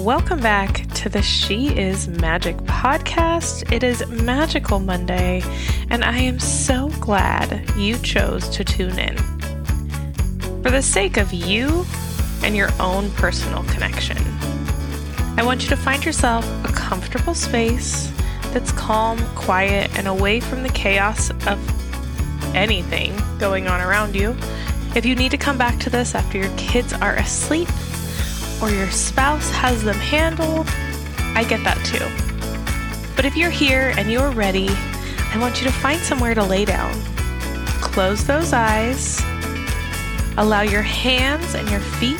Welcome back to the She Is Magic podcast. It is Magical Monday, and I am so glad you chose to tune in. For the sake of you and your own personal connection, I want you to find yourself a comfortable space that's calm, quiet, and away from the chaos of anything going on around you. If you need to come back to this after your kids are asleep or your spouse has them handled, I get that too. But if you're here and you're ready, I want you to find somewhere to lay down. Close those eyes. Allow your hands and your feet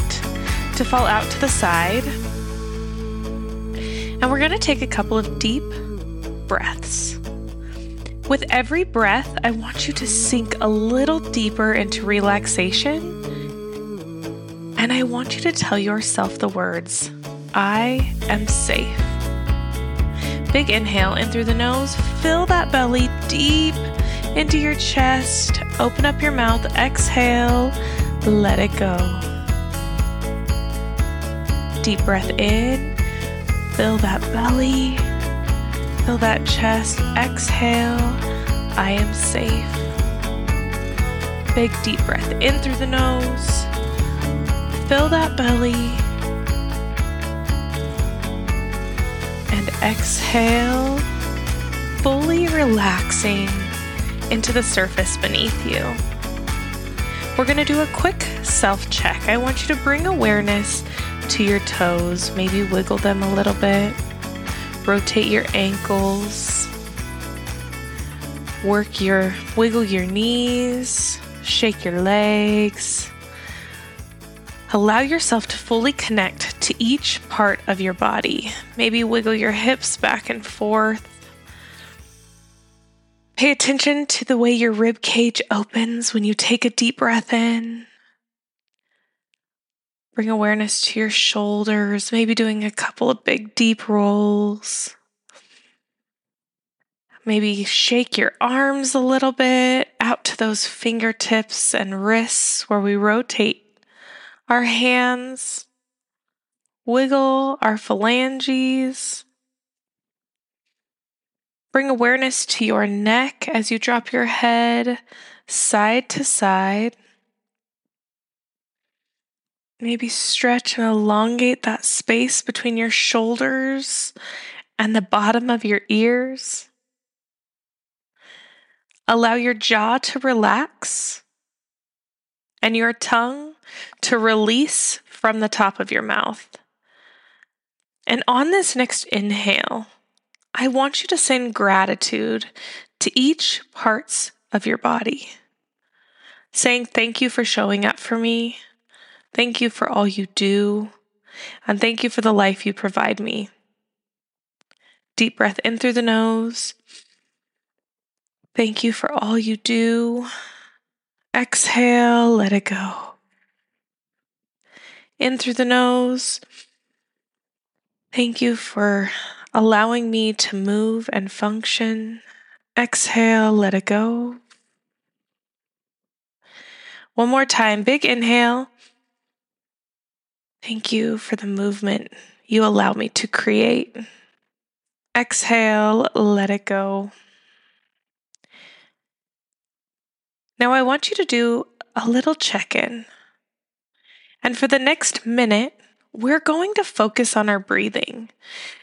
to fall out to the side. And we're going to take a couple of deep breaths. With every breath, I want you to sink a little deeper into relaxation. And I want you to tell yourself the words I am safe. Big inhale in through the nose, fill that belly deep into your chest. Open up your mouth, exhale, let it go. Deep breath in, fill that belly. Fill that chest. Exhale. I am safe. Big deep breath in through the nose. Fill that belly. And exhale, fully relaxing into the surface beneath you. We're going to do a quick self check. I want you to bring awareness to your toes, maybe wiggle them a little bit. Rotate your ankles. Work your, wiggle your knees. Shake your legs. Allow yourself to fully connect to each part of your body. Maybe wiggle your hips back and forth. Pay attention to the way your rib cage opens when you take a deep breath in. Bring awareness to your shoulders, maybe doing a couple of big deep rolls. Maybe shake your arms a little bit out to those fingertips and wrists where we rotate our hands, wiggle our phalanges. Bring awareness to your neck as you drop your head side to side. Maybe stretch and elongate that space between your shoulders and the bottom of your ears. Allow your jaw to relax and your tongue to release from the top of your mouth. And on this next inhale, I want you to send gratitude to each parts of your body, saying thank you for showing up for me. Thank you for all you do. And thank you for the life you provide me. Deep breath in through the nose. Thank you for all you do. Exhale, let it go. In through the nose. Thank you for allowing me to move and function. Exhale, let it go. One more time, big inhale. Thank you for the movement you allow me to create. Exhale, let it go. Now, I want you to do a little check in. And for the next minute, we're going to focus on our breathing,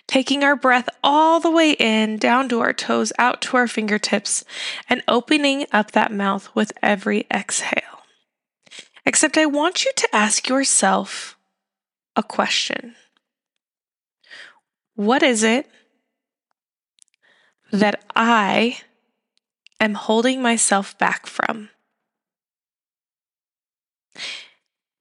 taking our breath all the way in, down to our toes, out to our fingertips, and opening up that mouth with every exhale. Except I want you to ask yourself a question What is it that I am holding myself back from?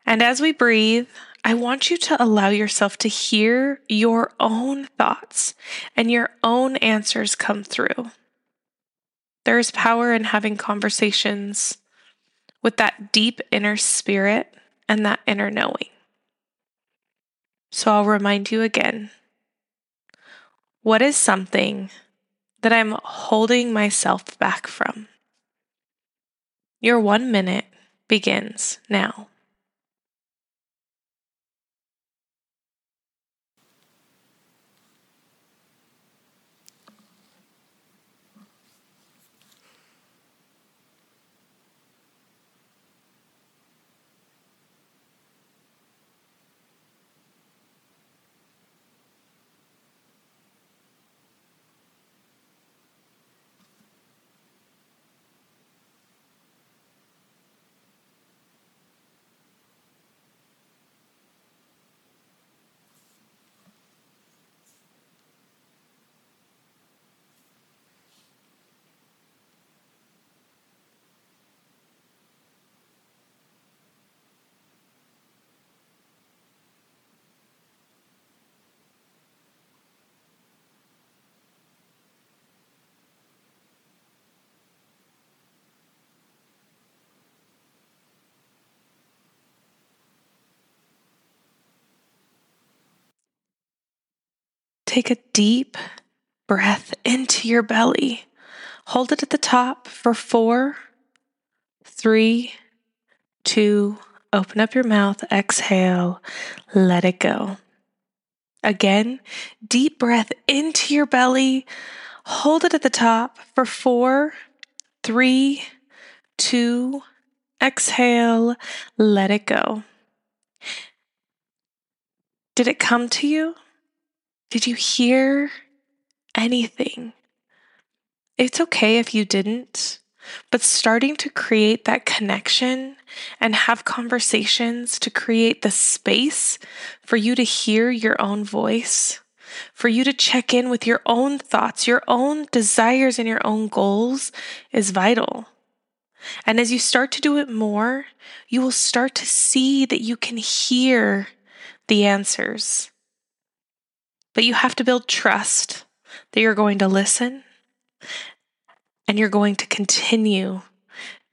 And as we breathe, I want you to allow yourself to hear your own thoughts and your own answers come through. There is power in having conversations with that deep inner spirit and that inner knowing. So I'll remind you again what is something that I'm holding myself back from? Your one minute begins now. Take a deep breath into your belly. Hold it at the top for four, three, two, open up your mouth, exhale, let it go. Again, deep breath into your belly. Hold it at the top for four, three, two, exhale, let it go. Did it come to you? Did you hear anything? It's okay if you didn't, but starting to create that connection and have conversations to create the space for you to hear your own voice, for you to check in with your own thoughts, your own desires, and your own goals is vital. And as you start to do it more, you will start to see that you can hear the answers. But you have to build trust that you're going to listen and you're going to continue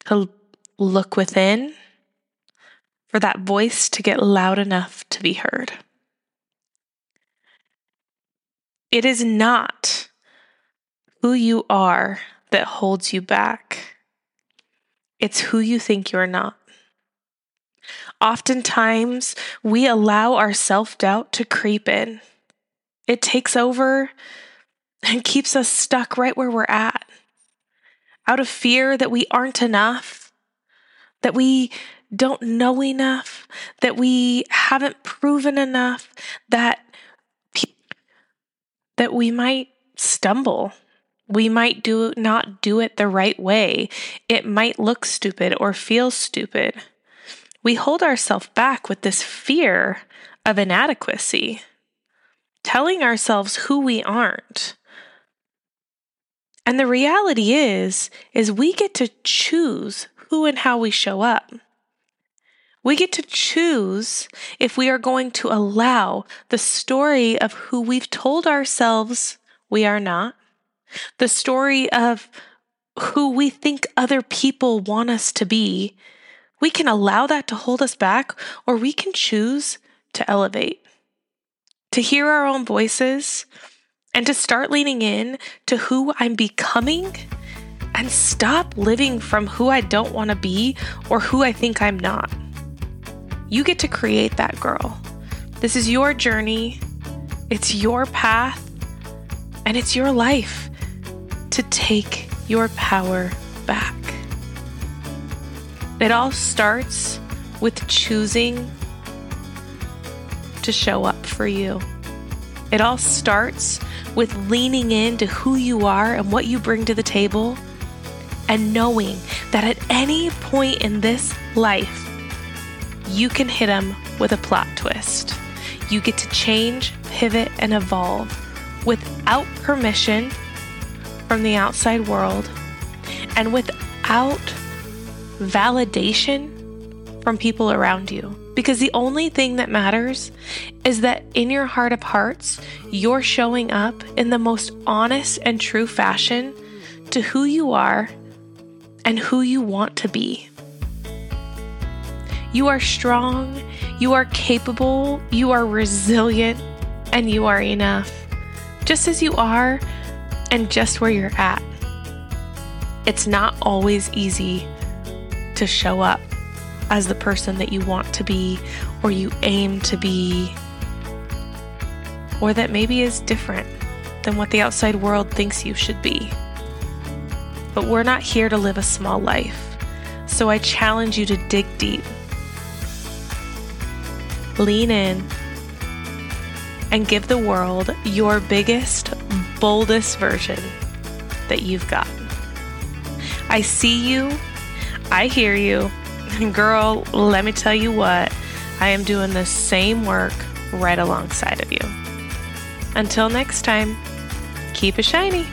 to look within for that voice to get loud enough to be heard. It is not who you are that holds you back. It's who you think you're not. Oftentimes, we allow our self doubt to creep in. It takes over and keeps us stuck right where we're at. Out of fear that we aren't enough, that we don't know enough, that we haven't proven enough, that that we might stumble. We might do not do it the right way. It might look stupid or feel stupid. We hold ourselves back with this fear of inadequacy, telling ourselves who we aren't, and the reality is is we get to choose who and how we show up. We get to choose if we are going to allow the story of who we've told ourselves we are not, the story of who we think other people want us to be. We can allow that to hold us back, or we can choose to elevate, to hear our own voices, and to start leaning in to who I'm becoming and stop living from who I don't want to be or who I think I'm not. You get to create that girl. This is your journey, it's your path, and it's your life to take your power back. It all starts with choosing to show up for you. It all starts with leaning into who you are and what you bring to the table, and knowing that at any point in this life, you can hit them with a plot twist. You get to change, pivot, and evolve without permission from the outside world and without validation from people around you. Because the only thing that matters is that in your heart of hearts, you're showing up in the most honest and true fashion to who you are and who you want to be. You are strong, you are capable, you are resilient, and you are enough, just as you are and just where you're at. It's not always easy to show up as the person that you want to be or you aim to be, or that maybe is different than what the outside world thinks you should be. But we're not here to live a small life, so I challenge you to dig deep. Lean in and give the world your biggest, boldest version that you've got. I see you, I hear you, Girl, let me tell you what, I am doing the same work right alongside of you. Until next time, keep it shiny.